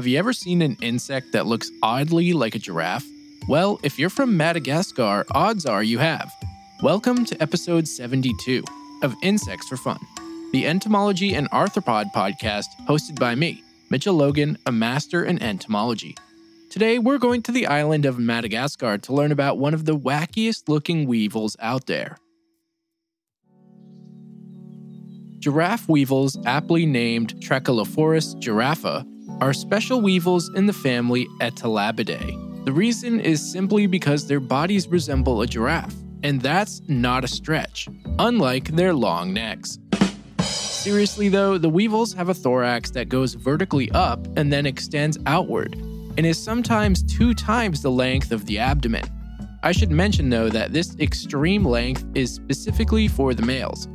Have you ever seen an insect that looks oddly like a giraffe? Well, if you're from Madagascar, odds are you have. Welcome to episode 72 of Insects for Fun, the entomology and arthropod podcast hosted by me, Mitchell Logan, a master in entomology. Today, we're going to the island of Madagascar to learn about one of the wackiest looking weevils out there. Giraffe weevils, aptly named Trachelophorus giraffa, are special weevils in the family Attelabidae. The reason is simply because their bodies resemble a giraffe, and that's not a stretch, unlike their long necks. Seriously, though, the weevils have a thorax that goes vertically up and then extends outward, and is sometimes two times the length of the abdomen. I should mention, though, that this extreme length is specifically for the males.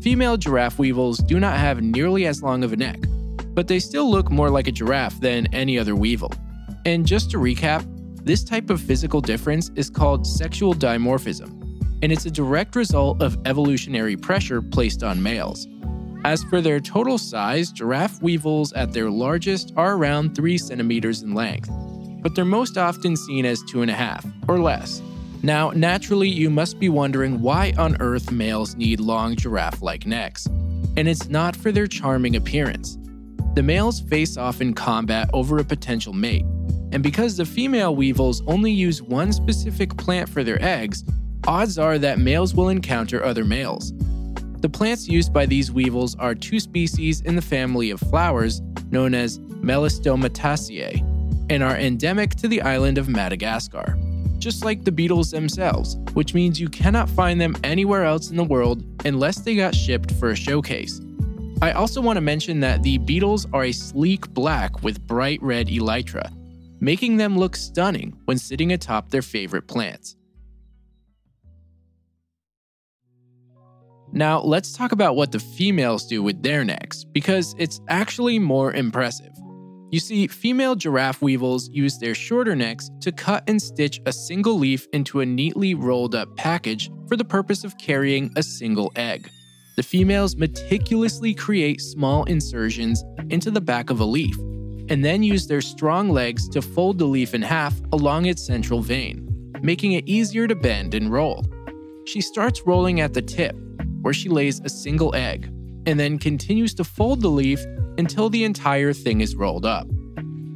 Female giraffe weevils do not have nearly as long of a neck, but they still look more like a giraffe than any other weevil. And just to recap, this type of physical difference is called sexual dimorphism, and it's a direct result of evolutionary pressure placed on males. As for their total size, giraffe weevils at their largest are around 3 centimeters in length, but they're most often seen as 2.5 or less. Now, naturally, you must be wondering why on earth males need long giraffe like necks. And it's not for their charming appearance. The males face off in combat over a potential mate, and because the female weevils only use one specific plant for their eggs, odds are that males will encounter other males. The plants used by these weevils are two species in the family of flowers known as Melastomataceae and are endemic to the island of Madagascar just like the beetles themselves, which means you cannot find them anywhere else in the world unless they got shipped for a showcase. I also want to mention that the beetles are a sleek black with bright red elytra, making them look stunning when sitting atop their favorite plants. Now, let's talk about what the females do with their necks, because it's actually more impressive. You see, female giraffe weevils use their shorter necks to cut and stitch a single leaf into a neatly rolled up package for the purpose of carrying a single egg. The females meticulously create small insertions into the back of a leaf, and then use their strong legs to fold the leaf in half along its central vein, making it easier to bend and roll. She starts rolling at the tip, where she lays a single egg, and then continues to fold the leaf until the entire thing is rolled up.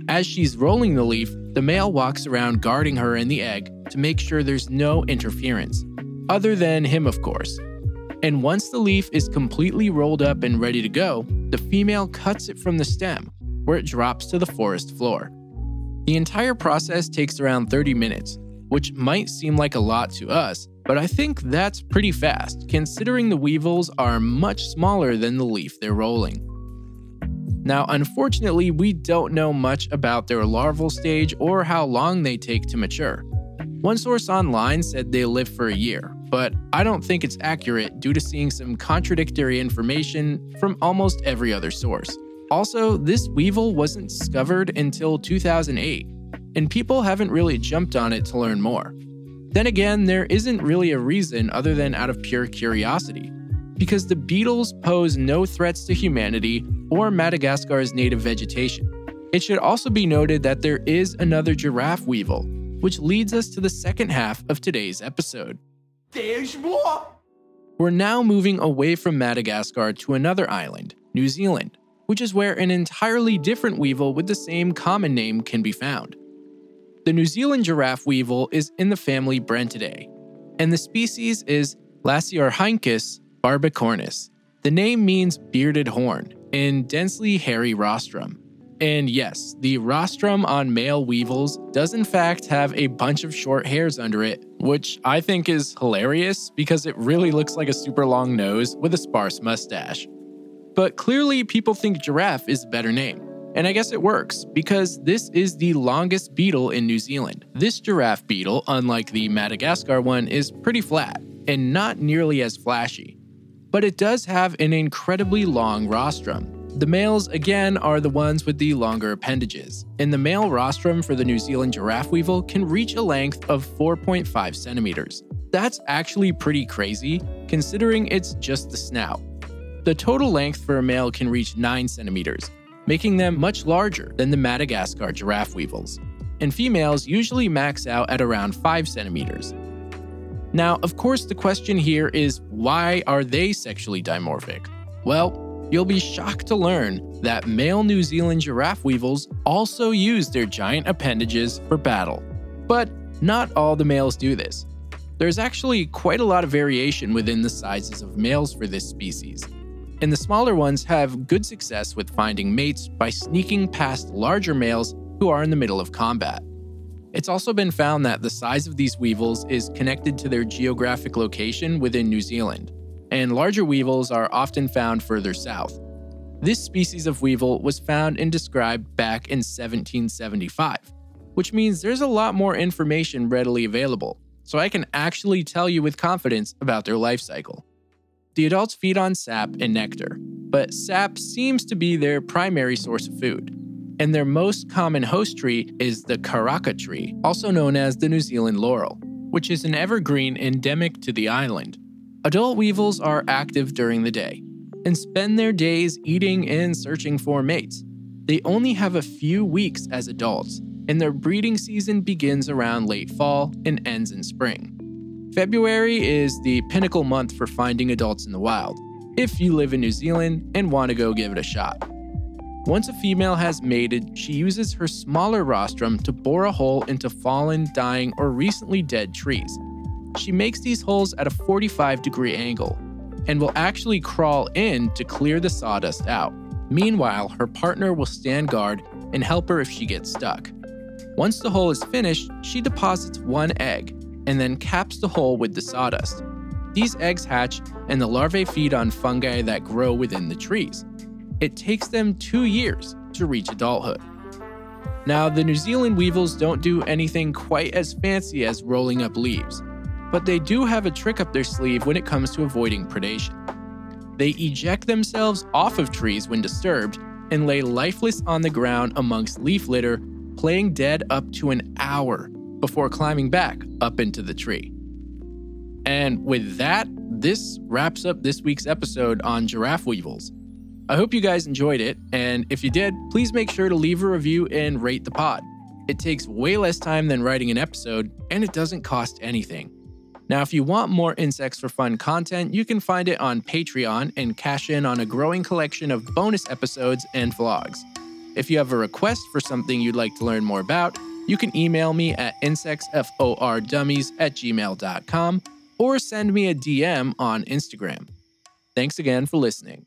As she's rolling the leaf, the male walks around guarding her and the egg to make sure there's no interference, other than him, of course. And once the leaf is completely rolled up and ready to go, the female cuts it from the stem, where it drops to the forest floor. The entire process takes around 30 minutes, which might seem like a lot to us, but I think that's pretty fast, considering the weevils are much smaller than the leaf they're rolling. Now, unfortunately, we don't know much about their larval stage or how long they take to mature. One source online said they live for a year, but I don't think it's accurate due to seeing some contradictory information from almost every other source. Also, this weevil wasn't discovered until 2008, and people haven't really jumped on it to learn more. Then again, there isn't really a reason other than out of pure curiosity because the beetles pose no threats to humanity or Madagascar's native vegetation. It should also be noted that there is another giraffe weevil, which leads us to the second half of today's episode. We're now moving away from Madagascar to another island, New Zealand, which is where an entirely different weevil with the same common name can be found. The New Zealand giraffe weevil is in the family Brentidae, and the species is Lasiorhynchus barbicornis. The name means bearded horn in densely hairy rostrum. And yes, the rostrum on male weevils does in fact have a bunch of short hairs under it, which I think is hilarious because it really looks like a super long nose with a sparse mustache. But clearly, people think giraffe is a better name. And I guess it works, because this is the longest beetle in New Zealand. This giraffe beetle, unlike the Madagascar one, is pretty flat and not nearly as flashy but it does have an incredibly long rostrum. The males, again, are the ones with the longer appendages, and the male rostrum for the New Zealand giraffe weevil can reach a length of 4.5 centimeters. That's actually pretty crazy, considering it's just the snout. The total length for a male can reach 9 centimeters, making them much larger than the Madagascar giraffe weevils. And females usually max out at around 5 centimeters. Now, of course, the question here is why are they sexually dimorphic? Well, you'll be shocked to learn that male New Zealand giraffe weevils also use their giant appendages for battle. But not all the males do this. There's actually quite a lot of variation within the sizes of males for this species. And the smaller ones have good success with finding mates by sneaking past larger males who are in the middle of combat. It's also been found that the size of these weevils is connected to their geographic location within New Zealand, and larger weevils are often found further south. This species of weevil was found and described back in 1775, which means there's a lot more information readily available, so I can actually tell you with confidence about their life cycle. The adults feed on sap and nectar, but sap seems to be their primary source of food. And their most common host tree is the karaka tree, also known as the New Zealand laurel, which is an evergreen endemic to the island. Adult weevils are active during the day and spend their days eating and searching for mates. They only have a few weeks as adults, and their breeding season begins around late fall and ends in spring. February is the pinnacle month for finding adults in the wild, if you live in New Zealand and want to go give it a shot. Once a female has mated, she uses her smaller rostrum to bore a hole into fallen, dying, or recently dead trees. She makes these holes at a 45 degree angle and will actually crawl in to clear the sawdust out. Meanwhile, her partner will stand guard and help her if she gets stuck. Once the hole is finished, she deposits one egg and then caps the hole with the sawdust. These eggs hatch, and the larvae feed on fungi that grow within the trees. It takes them two years to reach adulthood. Now, the New Zealand weevils don't do anything quite as fancy as rolling up leaves, but they do have a trick up their sleeve when it comes to avoiding predation. They eject themselves off of trees when disturbed and lay lifeless on the ground amongst leaf litter, playing dead up to an hour before climbing back up into the tree. And with that, this wraps up this week's episode on giraffe weevils. I hope you guys enjoyed it, and if you did, please make sure to leave a review and rate the pod. It takes way less time than writing an episode, and it doesn't cost anything. Now, if you want more Insects for Fun content, you can find it on Patreon and cash in on a growing collection of bonus episodes and vlogs. If you have a request for something you'd like to learn more about, you can email me at insectsfordummies at gmail.com or send me a DM on Instagram. Thanks again for listening.